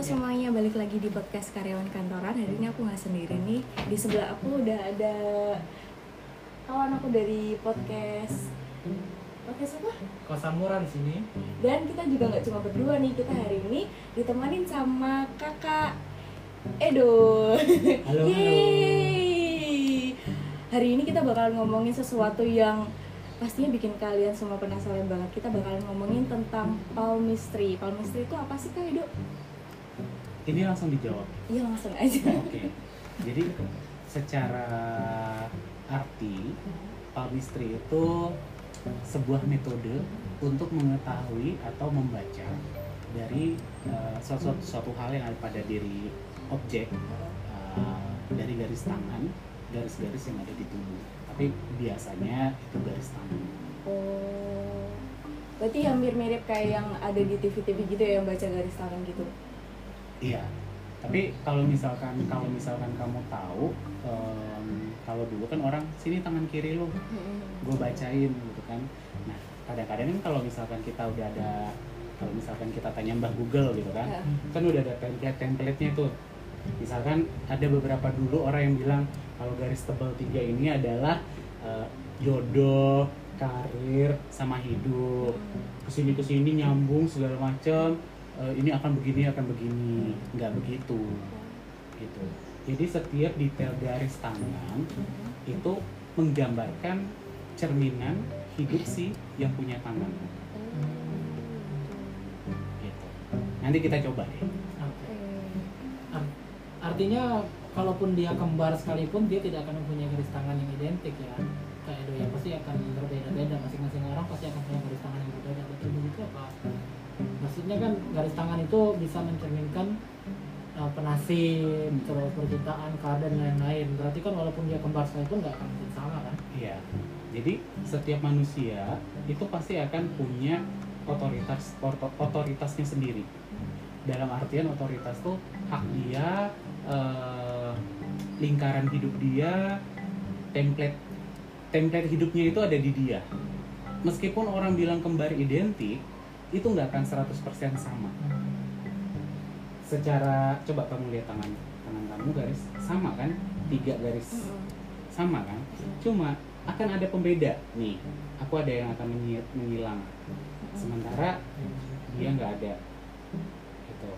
Halo semuanya, balik lagi di podcast karyawan kantoran. Hari ini aku nggak sendiri nih. Di sebelah aku udah ada kawan aku dari podcast podcast apa? Kosamura di sini. Dan kita juga nggak cuma berdua nih. Kita hari ini ditemanin sama kakak Edo. Halo, halo. Yeay. Hari ini kita bakalan ngomongin sesuatu yang pastinya bikin kalian semua penasaran banget. Kita bakalan ngomongin tentang palmistry. Palmistry itu apa sih kak Edo? Ini langsung dijawab. Iya langsung aja. Oke. Jadi secara arti palmistry itu sebuah metode untuk mengetahui atau membaca dari eh, suatu, suatu hal yang ada pada diri objek eh, dari garis tangan, garis-garis yang ada di tubuh. Tapi biasanya itu garis tangan. Oh, berarti hampir mirip kayak yang ada di TV-TV gitu ya yang baca garis tangan gitu. Iya. Tapi kalau misalkan kalau misalkan kamu tahu em, kalau dulu kan orang sini tangan kiri lu. Gue bacain gitu kan. Nah kadang-kadang kan kalau misalkan kita udah ada kalau misalkan kita tanya mbah Google gitu kan Ya. kan udah ada template template-nya tuh. Misalkan ada beberapa dulu orang yang bilang kalau garis tebal tiga ini adalah eh, jodoh karir sama hidup. Ke sini ke sini nyambung segala macam Eh, ini akan begini akan begini. Nggak begitu. Gitu. Jadi setiap detail garis tangan itu menggambarkan cerminan hidup si yang punya tangan. Gitu. Nanti kita coba deh. Artinya kalaupun dia kembar sekalipun dia tidak akan mempunyai garis tangan yang identik ya. Kayak Edo ya pasti akan berbeda-beda. Masing-masing orang pasti akan punya Maksudnya kan garis tangan itu bisa mencerminkan uh, penasib, terus percintaan, karir dan lain-lain. Berarti kan walaupun dia kembar sekalipun nggak akan sama kan? iya jadi setiap manusia itu pasti akan punya otoritas oto- otoritasnya sendiri dalam artian otoritas tuh hak dia eh, lingkaran hidup dia template template hidupnya itu ada di dia meskipun orang bilang kembar identik itu nggak akan 100% sama. Secara coba kamu lihat tangan tangan kamu garis sama kan? Tiga garis. Sama kan? Cuma akan ada pembeda nih. Aku ada yang akan menghilang sementara dia nggak ada. Gitu.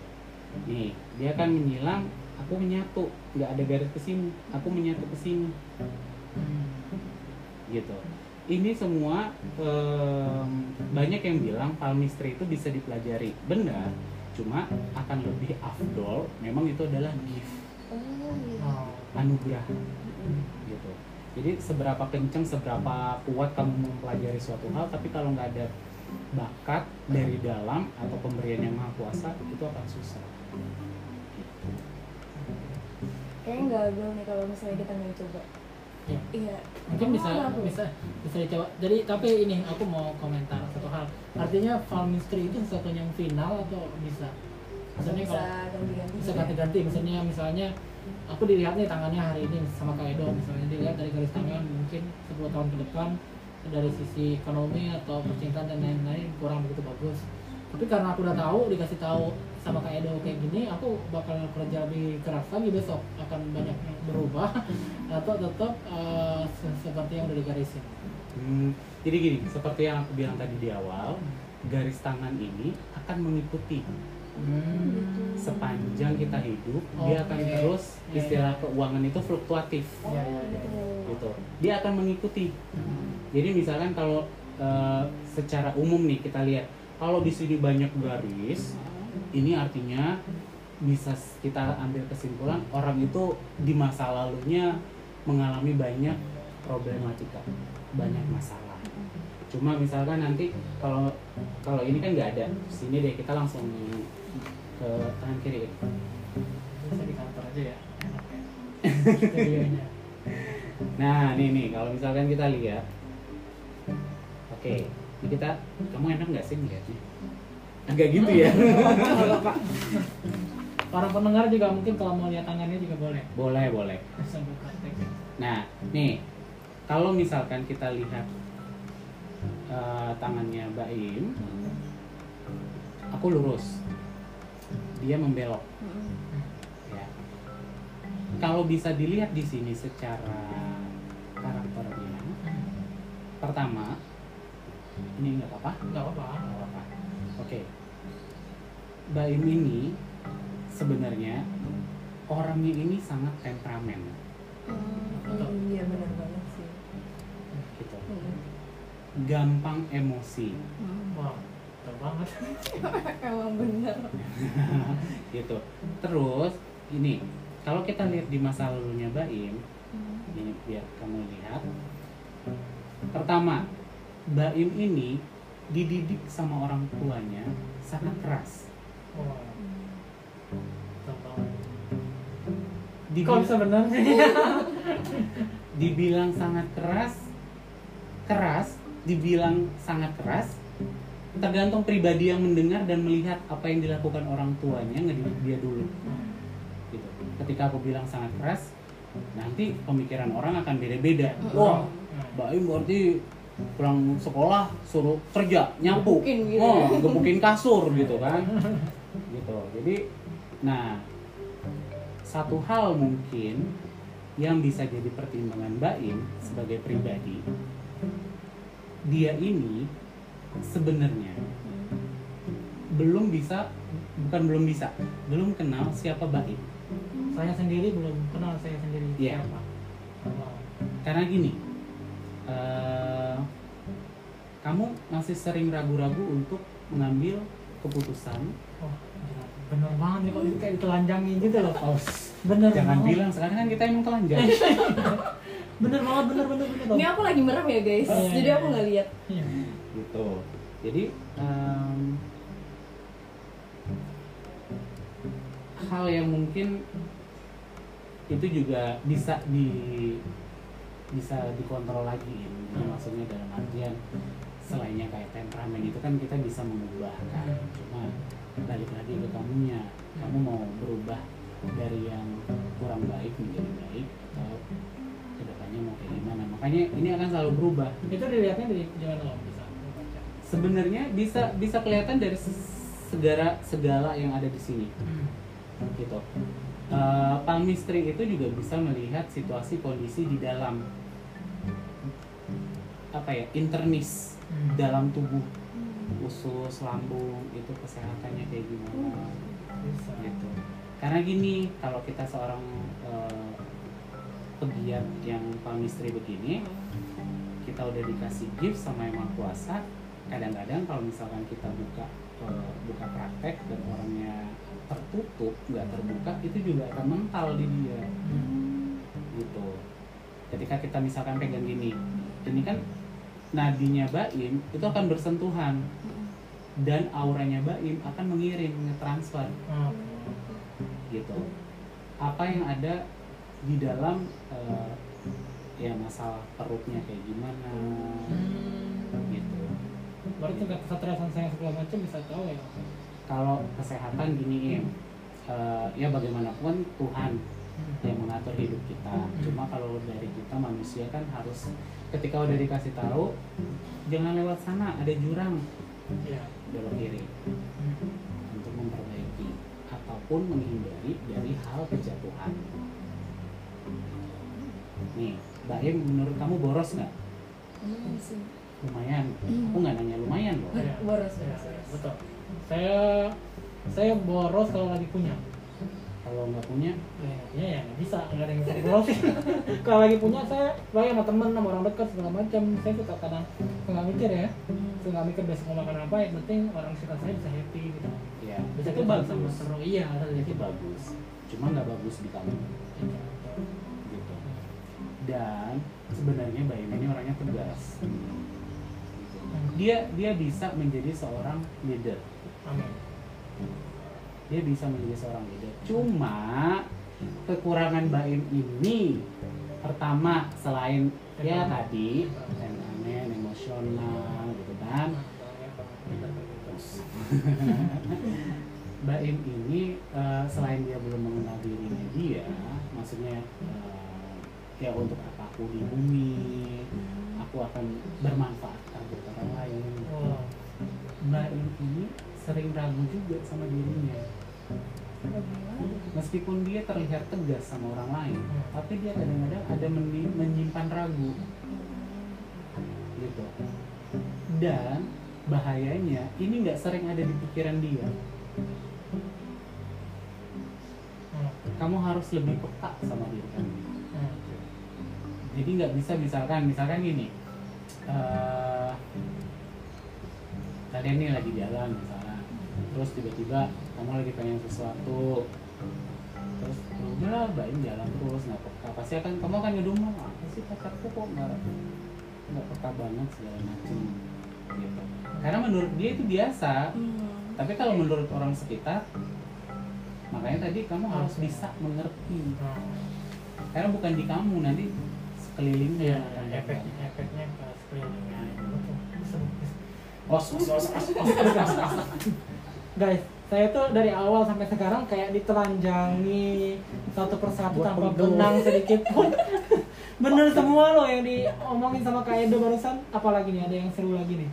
Nih dia akan menghilang aku menyatu. Nggak ada garis ke sini aku menyatu ke sini. Gitu ini semua em, banyak yang bilang palmistry itu bisa dipelajari benar cuma akan lebih afdol memang itu adalah gift Oh, iya. Oh. anugerah gitu jadi seberapa kenceng seberapa kuat kamu mempelajari suatu hal tapi kalau nggak ada bakat dari dalam atau pemberian yang maha kuasa itu akan susah. Kayaknya gagal nih kalau misalnya kita nggak coba. Ya. Iya. mungkin bisa bisa bisa dicoba jadi tapi ini aku mau komentar satu hal artinya palmistry itu sesuatu yang final atau bisa misalnya bisa kalau ganti-ganti. bisa ganti-ganti misalnya misalnya aku dilihat nih tangannya hari ini sama Kak Edo misalnya dilihat dari garis tangan mungkin 10 tahun ke depan dari sisi ekonomi atau percintaan dan lain-lain kurang begitu bagus tapi karena aku udah tahu dikasih tahu sama Kak Edo kayak gini aku bakal kerja lebih keras lagi besok. Akan banyak yang berubah atau tetap se- seperti yang udah digarisin. Hmm, jadi gini seperti yang aku bilang tadi di awal garis tangan ini akan mengikuti. Hmm. sepanjang kita hidup dia akan terus Ya, istilah ya. keuangan itu fluktuatif. Ya. gitu. Dia akan mengikuti. Jadi misalkan kalau eh, secara umum nih kita lihat kalau di sini banyak garis, ini artinya bisa kita ambil kesimpulan orang itu di masa lalunya mengalami banyak problematika, banyak masalah. Cuma misalkan nanti kalau kalau ini kan nggak ada, sini deh kita langsung ke tangan kiri. bisa di kantor aja ya. Nah, nih nih kalau misalkan kita lihat, oke, ini kita, kamu enak nggak sih ngeliatnya? Agak gitu ya? para pendengar juga mungkin kalau mau lihat tangannya juga boleh boleh boleh. Nah, nih kalau misalkan kita lihat eh, tangannya Mbak Im, aku lurus. dia membelok Mm-mm. ya kalau bisa dilihat di sini secara karakternya pertama ini nggak apa-apa nggak apa-apa nggak apa-apa oke. Baim ini sebenarnya orangnya ini sangat temperamen. Mm, iya benar banget sih. Gitu. Mm. gampang emosi. Mm. wah betul banget. Emang bener gitu. Terus ini kalau kita lihat di masa lalunya Baim Mm. ini biar kamu lihat. Pertama Baim ini dididik sama orang tuanya sangat keras. Dibil- kok bisa benar sih dibilang sangat keras keras dibilang sangat keras tergantung pribadi yang mendengar dan melihat apa yang dilakukan orang tuanya ngedidik dia dulu. Gitu. Ketika aku bilang sangat keras nanti pemikiran orang akan beda-beda. Wah Baim berarti pulang sekolah suruh kerja nyapu Gebukin gitu. Oh gebukin kasur gitu kan. Gitu. Jadi nah satu hal mungkin yang bisa jadi pertimbangan Baim sebagai pribadi dia ini sebenarnya belum bisa bukan belum bisa belum kenal siapa Baim. Saya sendiri belum kenal saya sendiri Iya. siapa. Karena gini eh, kamu masih sering ragu-ragu untuk mengambil keputusan? Gila. bener banget nih kok kayak ditelanjangin gitu loh oh, bener jangan banget. bilang sekarang kan kita emang telanjang. Bener banget bener bener bener ini aku lagi merem ya guys. Oh, iya, jadi iya, aku iya. nggak lihat. Iya. gitu. Jadi em, hal yang mungkin itu juga bisa di bisa dikontrol lagi Jadi maksudnya dalam artian selainnya kayak temperamen itu kan kita bisa mengubah kan? Cuma balik lagi ke kamunya. Kamu mau berubah dari yang kurang baik menjadi baik atau ke depannya mau kayak gimana? Makanya ini akan selalu berubah. Itu dilihatnya dari gimana om bisa sebenarnya bisa bisa kelihatan dari se- segala segala yang ada di sini. Gitu. Eh, palmistry itu juga bisa melihat situasi kondisi di dalam apa ya internis Hmm. dalam tubuh usus lambung itu kesehatannya kayak gimana? Gitu. Karena gini kalau kita seorang eh, pegiat yang palmistry begini kita udah dikasih gift sama yang maha kuasa kadang-kadang kalau misalkan kita buka eh, buka praktek dan orangnya tertutup nggak terbuka itu juga akan mental di dia. Gitu. Ketika kita misalkan pegang gini ini kan nadinya Baim itu akan bersentuhan. Dan auranya Baim akan mengirim ngetransfer. Oh, gitu. Apa yang ada di dalam eh, ya masalah perutnya kayak gimana. Gitu. Berarti tingkat kesetresan saya segala macam bisa tahu ya? Kalau kesehatan gini eh, ya bagaimanapun Tuhan yang mengatur hidup kita. Cuma kalau dari kita manusia kan harus ketika udah dikasih tahu jangan lewat sana ada jurang Iya. belok kiri untuk memperbaiki ataupun menghindari dari hal kejatuhan. Nih Mbak Im menurut kamu boros nggak? Lumayan sih. lumayan? Aku nggak nanya lumayan loh. Iya. Boros, Iya, boros, boros. betul. Saya saya boros kalau lagi punya kalau nggak punya ya ya ya nggak bisa. Nggak ada yang bisa diborosin kalau lagi punya saya lagi sama temen sama orang dekat segala macam. Saya suka kadang suka nggak mikir ya. Nggak mikir besok mau makan apa yang penting orang sekitar saya bisa happy gitu. Ya bisa itu ketemu sama bagus seru. Iya itu jadi bagus. Cuma nggak bagus di kamu. Gitu. Dan sebenarnya Mbak Im ini orangnya tegas. Gitu. dia dia bisa menjadi seorang leader. Amin dia bisa menjadi seorang leader. Cuma kekurangan Baim ini pertama selain ya tadi temperamen emosional gitu kan. Baim ini eh, selain dia belum mengenal dirinya dia maksudnya eh, ya untuk apa aku di bumi aku akan bermanfaat buat orang lain. Oh. Baim ini sering ragu juga sama dirinya. Meskipun dia terlihat tegas sama orang lain tapi dia kadang-kadang ada menyimpan ragu. Gitu. Dan bahayanya ini nggak sering ada di pikiran dia. Kamu harus lebih peka sama diri kamu. Jadi nggak bisa misalkan misalkan gini eh, kalian nih lagi jalan misalnya terus tiba-tiba kamu lagi pengen sesuatu terus "Ya udah baik jalan terus nggak peka pasti akan kamu akan ngedumel apa sih pacarku kok nggak nggak peka banget segala macem gitu karena menurut dia itu biasa Hmm. tapi kalau menurut orang sekitar makanya tadi kamu harus bisa mengerti Hmm. karena bukan di kamu nanti sekelilingnya Iya, akan efek dapat. efeknya ke sekelilingnya. os os os os os os os os. Guys, saya tuh dari awal sampai sekarang kayak ditelanjangi satu persatu Buat tanpa benang sedikit pun. Bener semua loh yang diomongin sama Kak Edo barusan. Apalagi nih, ada yang seru lagi nih.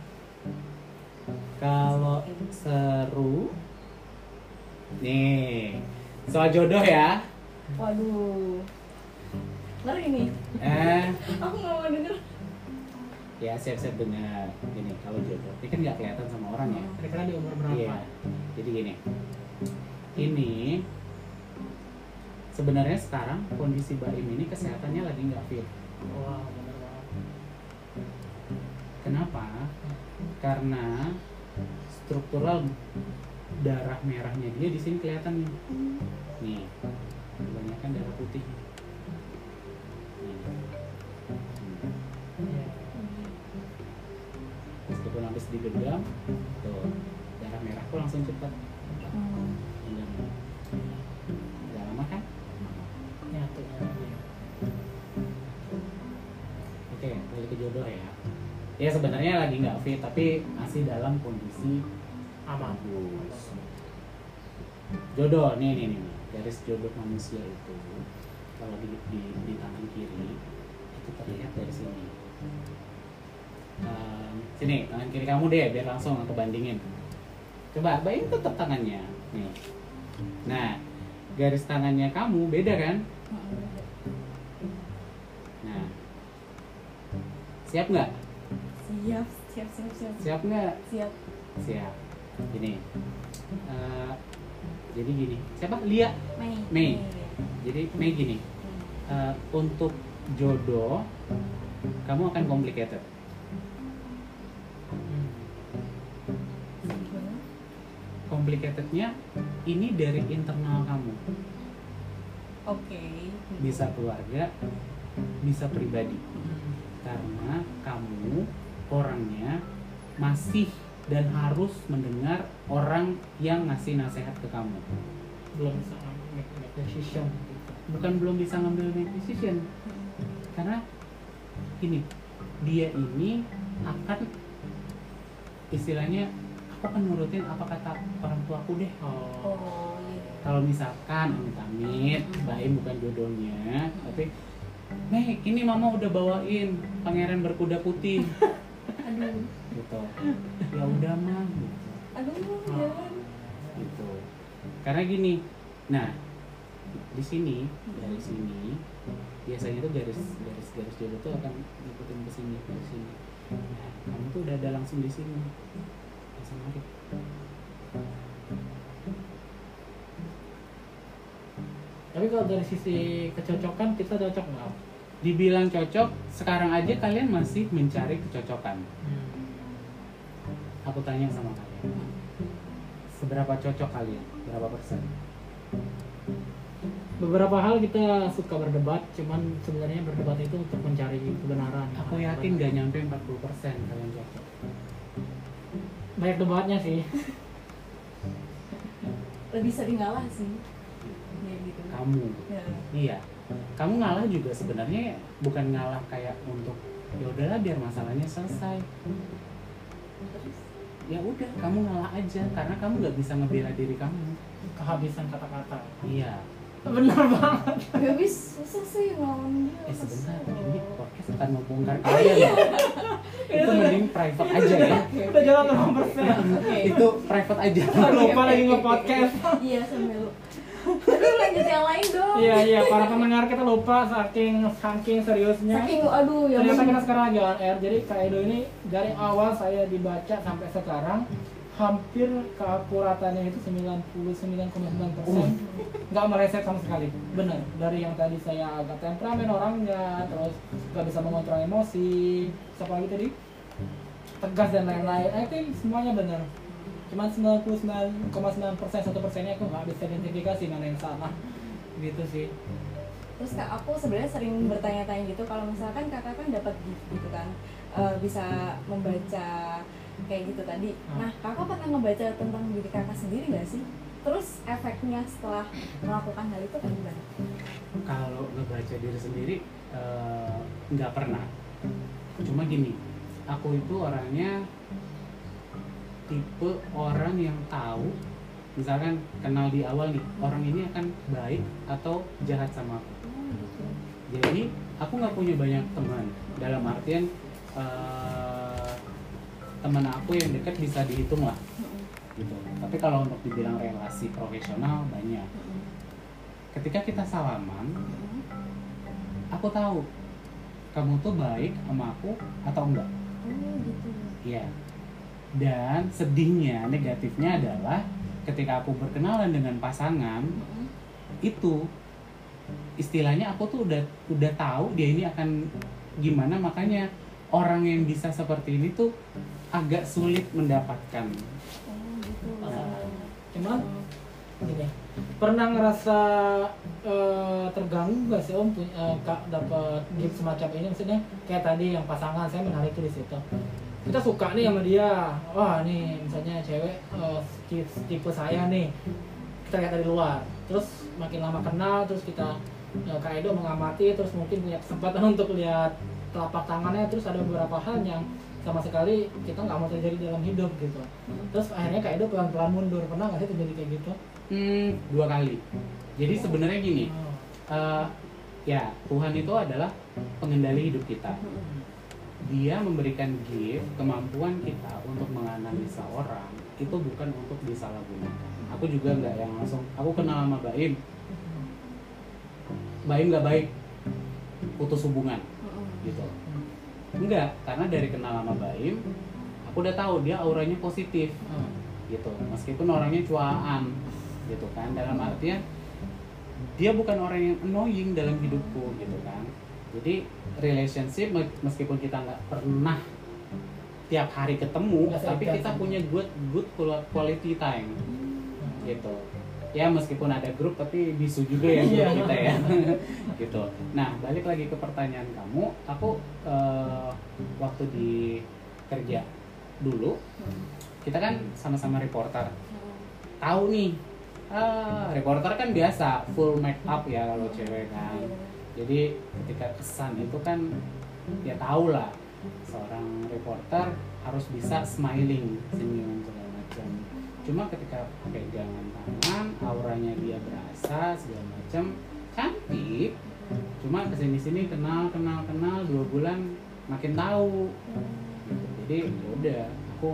kalau seru nih soal jodoh ya Waduh. Ngeri nih. eh Aku nggak mau denger. Ya siap-siap dengar gini kalau jodoh ini kan nggak kelihatan sama orang ya Kira-kira di umur berapa? Iya. Jadi gini. Ini sebenarnya sekarang kondisi Baim ini kesehatannya lagi nggak fit. Wow, banget. Kenapa? Karena struktural darah merahnya dia di sini kelihatan nih. Nih, kebanyakan darah putih. Habis digenggam, tuh darah merah tuh langsung cepat. Hmm. Genggam. Udah lama kan? Nyatu lagi. Oke, balik ke jodoh ya. Ya sebenarnya lagi nggak fit, tapi masih dalam kondisi Aman. bagus. Jodoh, nih nih nih, nih. garis jodoh manusia itu kalau di, di, di tangan kiri itu terlihat dari sini. Ehm, sini, tangan kiri kamu deh, biar langsung aku bandingin. Coba, bayangin tetap tangannya. Nih. Nah, garis tangannya kamu beda kan? Nah, siap nggak? Siap, siap, siap, siap. Siap nggak? Siap. Siap. Gini. Eh, jadi gini. Siapa? Lia. Mei. Mei. Jadi Mei gini. Eh, untuk jodoh kamu akan complicated. Complicatednya ini dari internal kamu. Oke. Bisa keluarga, bisa pribadi. Hmm. Karena kamu orangnya masih dan harus mendengar orang yang ngasih nasihat ke kamu. Belum bisa make, make decision. Bukan belum bisa ngambil make decision, karena ini dia ini akan istilahnya aku akan nurutin apa kata orang tuaku deh Oh. Oh iya. kalau misalkan amit-amit Baim bukan jodohnya tapi Nih, ini mama udah bawain pangeran berkuda putih Aduh. gitu ya udah mah gitu. Aduh, jangan. gitu karena gini nah di sini dari sini biasanya tuh garis garis garis jodoh tuh akan ngikutin ke sini ke sini nah, kamu tuh udah ada langsung di sini narik Tapi kalau dari sisi kecocokan kita cocok nggak? dibilang cocok sekarang aja kalian masih mencari kecocokan Hmm. aku tanya sama kalian seberapa cocok kalian berapa persen Beberapa hal kita suka berdebat, cuman sebenarnya berdebat itu untuk mencari kebenaran. aku yakin gak nyampe 40 persen kalian cocok Banyak debatnya sih. Lebih sering ngalah sih. Ya gitu. kamu Ya. Iya. Kamu ngalah juga sebenarnya bukan ngalah kayak untuk ya udahlah biar masalahnya selesai. Ya udah, kamu ngalah aja karena kamu nggak bisa ngebela diri kamu. Kehabisan kata-kata. Iya. Bener banget. Gak bisa susah sih ngelawan dia Eh sebentar, ini podcast akan membongkar kalian ya. Itu mending private aja ya. udah jalan 5 persen. Itu private aja. lupa lagi nge-podcast. Iya sampai lu. Aduh lanjut yang lain dong. Iya iya para pendengar kita lupa saking saking seriusnya. Saking aduh ya ternyata kita sekarang lagi on air jadi Kak Edo ini dari awal saya dibaca sampai sekarang hampir keakuratannya itu 99,9 persen. Nggak meleset sama sekali. Benar. Dari yang tadi saya agak temperamen orangnya terus nggak bisa mengontrol emosi siapa lagi tadi? Tegas dan lain-lain. I think semuanya benar. Cuma 99,9 persen satu persennya aku nggak bisa identifikasi mana yang salah. Gitu sih. Terus kak aku sebenarnya sering bertanya-tanya gitu kalau misalkan kakak kan dapat gift gitu kan eh, bisa membaca kayak gitu tadi. Hmm. Nah kakak pernah ngebaca tentang diri kakak sendiri gak sih? Terus efeknya setelah melakukan hal itu kan gimana? Kalau ngebaca diri sendiri eh, nggak pernah. Cuma gini, aku itu orangnya tipe orang yang tahu misalkan kenal di awal nih orang ini akan baik atau jahat sama aku Oh gitu. jadi aku nggak punya banyak teman dalam artian eh, teman aku yang dekat bisa dihitung lah. Gitu. Tapi kalau untuk dibilang relasi profesional banyak. Ketika kita salaman aku tahu kamu tuh baik sama aku atau enggak. Oh gitu. Iya. Dan sedihnya, negatifnya adalah ketika aku berkenalan dengan pasangan itu istilahnya aku tuh udah udah tahu dia ini akan gimana. Makanya orang yang bisa seperti ini tuh agak sulit mendapatkan. Oh gitu. Pasangan. cuman gini pernah ngerasa eh, terganggu gak sih om punya eh, kak dapat gift semacam ini? Maksudnya kayak tadi yang pasangan saya menarik di situ. Kita suka nih sama dia. Wah nih misalnya cewek eh, tipe, saya nih. Kita lihat dari luar. Terus makin lama kenal terus kita eh, kak Edo mengamati terus mungkin punya kesempatan untuk lihat telapak tangannya. Terus ada beberapa hal yang sama sekali kita nggak mau terjadi dalam hidup gitu terus akhirnya kak Edo pelan-pelan mundur pernah nggak sih terjadi kayak gitu Hmm, dua kali. Jadi sebenarnya gini, Oh. eh, ya Tuhan itu adalah pengendali hidup kita. Dia memberikan gift kemampuan kita untuk menganalisa orang itu bukan untuk disalahgunakan. Aku juga nggak yang langsung. Aku kenal sama Baim, Baim nggak baik, putus hubungan gitu. Enggak, karena dari kenal sama Baim, aku udah tahu dia auranya positif Oh. gitu. Meskipun orangnya cuaan gitu kan. Dalam artian dia bukan orang yang annoying dalam hidupku gitu kan. Jadi relationship me- meskipun kita nggak pernah tiap hari ketemu, tapi kita punya good good quality time gitu ya meskipun ada grup tapi bisu juga ya grup Iya. kita ya. Gitu. Nah balik lagi ke pertanyaan kamu. Aku eh, waktu di kerja dulu kita kan sama-sama reporter. Tahu nih ah, reporter kan biasa full make up ya kalau cewek kan. Jadi ketika kesan itu kan ya tahu lah seorang reporter harus bisa smiling senyum segala macam cuma ketika pegangan tangan auranya dia berasa segala macam cantik. Cuma ke sini sini kenal kenal kenal dua bulan makin tahu. Gitu. jadi ya udah aku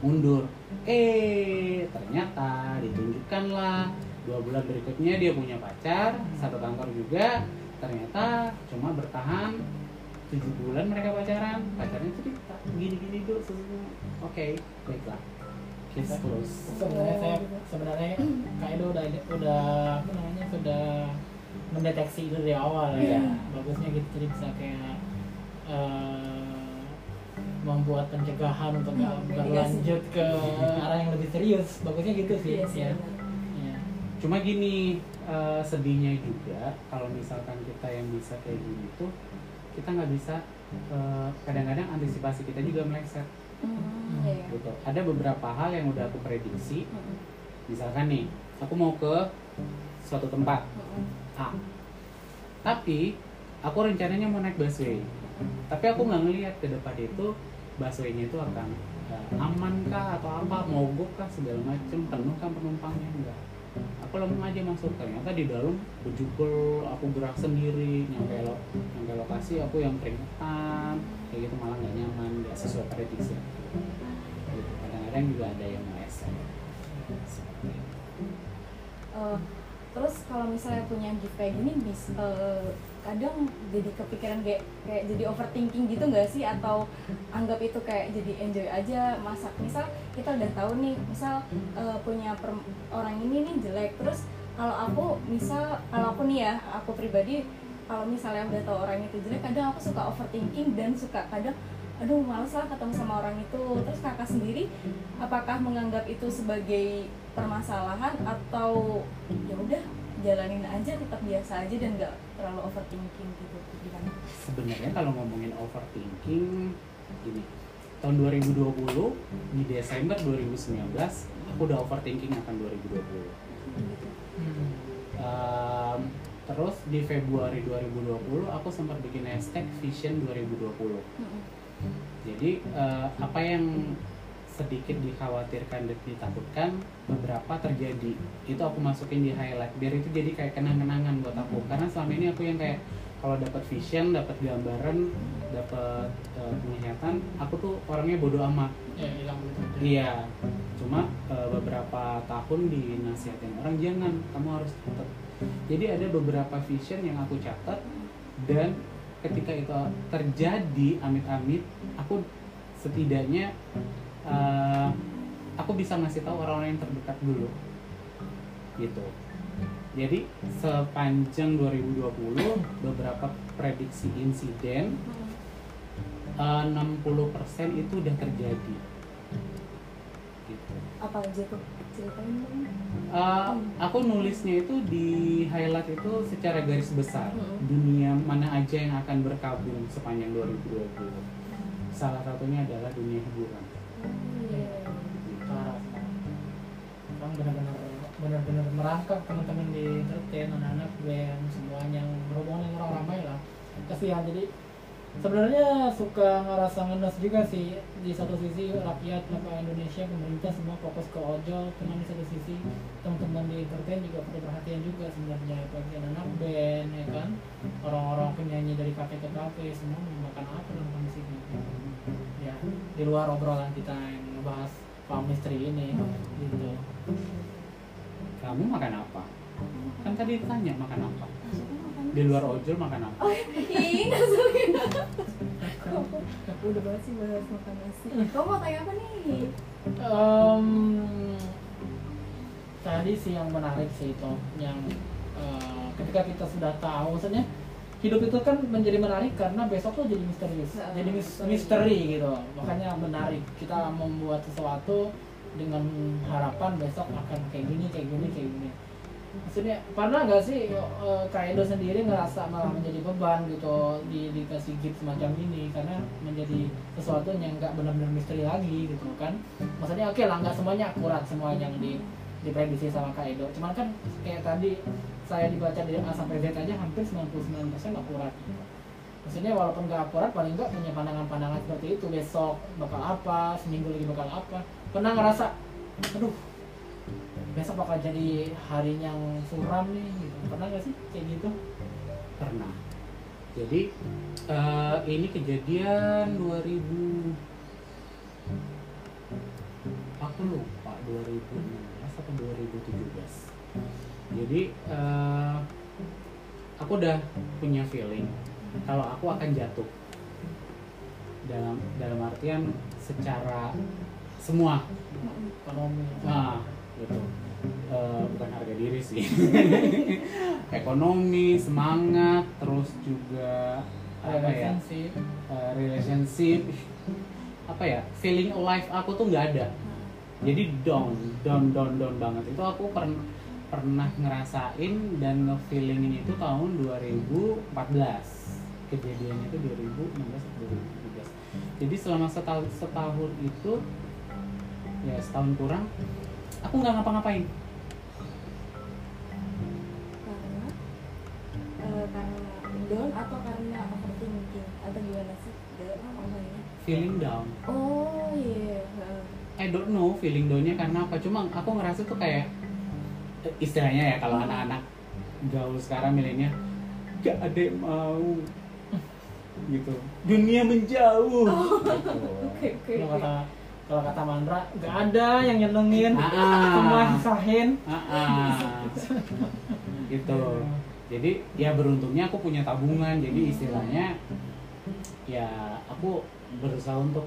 mundur. Eh ternyata ditunjukkan lah dua bulan berikutnya dia punya pacar satu kantor juga. Ternyata cuma bertahan tujuh bulan mereka pacaran. Pacarnya cerita gini gini tuh oke baiklah close sebenarnya saya sebenarnya kak Edo udah udah apa namanya sudah mendeteksi itu dari awal ya. Iya. bagusnya gitu jadi bisa kayak eh, membuat pencegahan untuk nggak Hmm, berlanjut ke arah yang lebih serius. Bagusnya gitu sih. Iya sih, ya. Iya. cuma gini eh, sedihnya juga kalau misalkan kita yang bisa kayak gini tuh kita nggak bisa eh, kadang-kadang antisipasi kita juga meleset Hmm, iya. gitu ada beberapa hal yang udah aku prediksi Mm-mm. misalkan nih aku mau ke suatu tempat Mm-mm. A tapi aku rencananya mau naik busway tapi aku nggak ngelihat ke depan itu busway-nya itu akan eh, aman kah atau apa mogok kah segala macem penuh kan penumpangnya enggak aku lempeng aja masuk ternyata di dalam bejubel aku gerak sendiri nyampe lo nyampe lokasi aku yang keringetan kayak gitu malah nggak nyaman nggak sesuai prediksi gitu. kadang-kadang juga ada yang meleset. Eh, terus kalau misalnya punya gift kayak gini bis eh, kadang jadi kepikiran kayak kayak jadi overthinking gitu nggak sih? Atau anggap itu kayak jadi enjoy aja masak. Misal kita udah tahu nih misal eh, punya per- orang ini nih jelek. Terus kalau aku misal kalau aku nih ya aku pribadi kalau misalnya udah tahu orang itu jelek kadang aku suka overthinking dan suka kadang aduh males lah ketemu sama orang itu. Terus kakak sendiri apakah menganggap itu sebagai permasalahan atau ya udah jalanin aja tetap biasa aja dan nggak terlalu overthinking gitu gimana sebenarnya kalau ngomongin overthinking gini tahun 2020 di Desember 2019 aku udah overthinking akan 2020 gitu Hmm. Um, terus di Februari 2020 aku sempat bikin hashtag Vision 2020 Mm-mm. jadi eh, apa yang sedikit dikhawatirkan dan ditakutkan beberapa terjadi. Itu aku masukin di highlight biar itu jadi kayak kenang-kenangan buat aku. Karena selama ini aku yang kayak kalau dapat vision dapat gambaran dapat eh, penglihatan aku tuh orangnya bodoh amat. Ya hilang gitu Iya, cuma eh, beberapa tahun dinasihatin orang jangan, kamu harus catat. Jadi ada beberapa vision yang aku catat dan ketika itu terjadi amit-amit, aku setidaknya eh, aku bisa ngasih tahu orang-orang yang terdekat dulu, gitu. Jadi sepanjang 2020 beberapa prediksi insiden eh, 60% itu udah terjadi, gitu. apa aja tuh? Ceritain Uh, aku nulisnya itu di highlight itu secara garis besar. Dunia mana aja yang akan berkabung sepanjang 2020 salah satunya adalah dunia hiburan Orang benar-benar benar-benar merangkap teman-teman di entertain anak-anak band semuanya. Berhubungan dengan orang ramai lah. Kasihan jadi sebenarnya suka ngerasa ngenes juga sih. Di satu sisi rakyat rakyat Indonesia pemerintah semua fokus ke ojol. Cuman di satu sisi teman-teman di entertain juga perlu perhatian juga sebenarnya. Bagian anak band ya kan? Orang-orang penyanyi dari kafe ke kafe semua makan apa dalam kondisi ya di luar obrolan kita yang ngebahas palm mystery ini gitu. Kamu makan apa? Kan tadi ditanya makan apa? Di luar ojol makan apa? Oh, ih, aku udah banget sih bahas makan nasi. Kamu mau tanya apa nih? Tadi sih yang menarik sih itu yang eh, ketika kita sudah tahu maksudnya hidup itu kan menjadi menarik karena besok tuh jadi misterius Nah, jadi mis- misteri. gitu. Makanya menarik kita membuat sesuatu dengan harapan besok akan kayak gini kayak gini kayak gini. Maksudnya pernah nggak sih eh, Kak Edo sendiri ngerasa malah menjadi beban gitu di dikasih gift semacam ini? Karena menjadi sesuatu yang nggak benar-benar misteri lagi gitu kan. Maksudnya oke lah nggak semuanya akurat semua yang di diprediksi sama Kak Edo. Cuman kan kayak tadi saya dibaca dari A sampai Z aja hampir 99% akurat. Maksudnya walaupun nggak akurat paling nggak punya pandangan-pandangan seperti itu. Besok bakal apa seminggu lagi bakal apa. Pernah ngerasa aduh besok bakal jadi hari yang suram nih gitu. Pernah nggak sih kayak gitu? Pernah. Jadi eh, ini kejadian 2000 aku lupa 2016 atau 2017 jadi eh, aku udah punya feeling kalau aku akan jatuh. Dalam dalam artian secara semua. Ekonomi. Nah gitu. Eh, bukan harga diri sih. Ekonomi semangat terus juga apa ya? Relationship. Eh, relationship. Apa ya? Feeling alive aku tuh nggak ada jadi down down down down banget itu aku pernah pernah ngerasain dan ngefeelingin itu tahun 2014 kejadiannya itu 2016 atau 2017 jadi selama setahun setahun itu ya setahun kurang aku nggak ngapa-ngapain Karena eh, karena down atau karena overthinking atau gimana sih? Apa ini? feeling down Oh iya. heeh. I don't know feeling downnya karena apa. Cuma aku ngerasa tuh kayak istilahnya ya kalau anak-anak gaul sekarang milenial gak ada yang mau. Gitu. Dunia menjauh. Gitu. Oke oke. kalau kata kalau kata Mandra nggak ada yang nyenengin. Ah. semua sisahin Ah, ah. gitu. Jadi ya beruntungnya aku punya tabungan. Jadi istilahnya ya aku berusaha untuk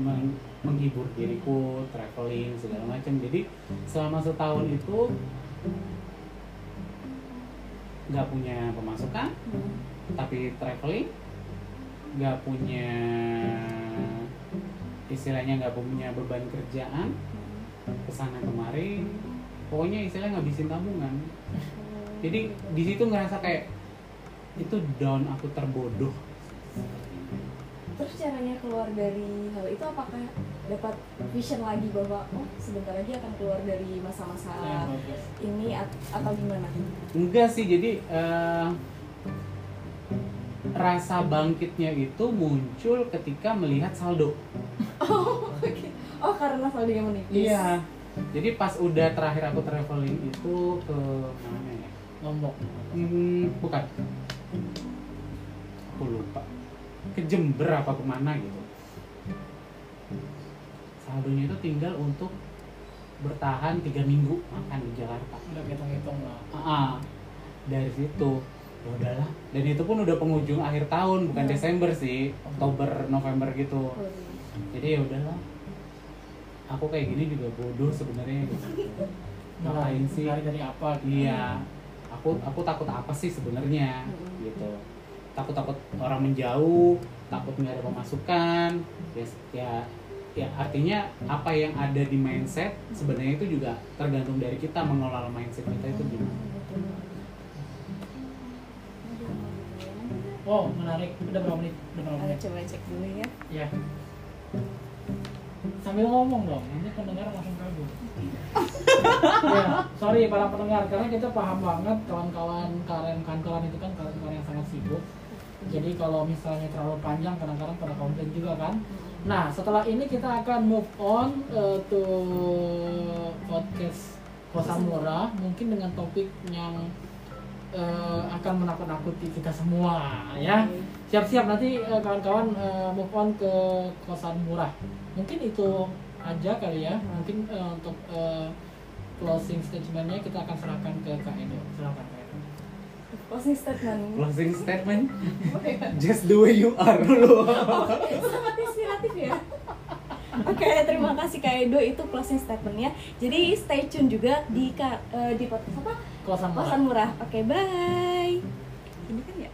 men- menghibur diriku traveling segala macam. Jadi selama setahun itu nggak punya pemasukan tapi traveling. Nggak punya istilahnya nggak punya beban kerjaan. Ke sana kemari pokoknya istilahnya ngabisin tabungan. Jadi di situ ngerasa kayak itu down aku terbodoh Terus caranya keluar dari hal itu apakah dapat vision lagi bahwa oh sebentar lagi akan keluar dari masa-masa Ya, ini at- atau gimana? enggak sih jadi eh, rasa bangkitnya itu muncul ketika melihat saldo Oh, oke. Oh, karena saldonya menipis. iya jadi pas udah terakhir aku traveling itu ke mana ya Lombok Hmm, bukan. Aku lupa. Ke Jember apa ke mana gitu. Saldonya itu tinggal untuk bertahan tiga minggu makan di Jakarta. udah hitung-hitung lah Ah, ah. dari situ ya udahlah. Dan itu pun udah penghujung akhir tahun, bukan Hmm. Desember sih, Oktober, November gitu. Iya. Jadi ya udahlah. Aku kayak gini juga bodoh sebenarnya gitu. Ngapain sih? dari dari apa gitu. Iya, aku aku takut apa sih sebenarnya gitu. Takut takut orang menjauh, takut nggak ada pemasukan. Ya, ya, ya artinya apa yang ada di mindset sebenarnya itu juga tergantung dari kita mengelola mindset kita itu gimana. oh menarik udah berapa menit udah berapa menit coba cek dulu ya. ya sambil ngomong dong nanti pendengar langsung kabur ya sorry para pendengar karena kita paham banget kawan-kawan kalian kawan itu kan kawan-kawan yang sangat sibuk jadi kalau misalnya terlalu panjang kadang-kadang pada komplain juga kan. Nah setelah ini kita akan move on uh, to podcast kosan murah. Mungkin dengan topik yang uh, akan menakut-nakuti kita semua ya. Siap-siap nanti eh, kawan-kawan eh, move on ke kosan murah. Mungkin itu aja kali ya. Mungkin eh, untuk eh, closing statementnya kita akan serahkan ke Kak Edo. Silakan Closing statement. Closing statement, just the way you are dulu. Sangat inspiratif ya. Oke, terima kasih Kak Edo itu closing statementnya. Jadi stay tune juga di ka- eh, di podcast apa? kosan murah Kosan murah. Oke, bye. Ini kan ya.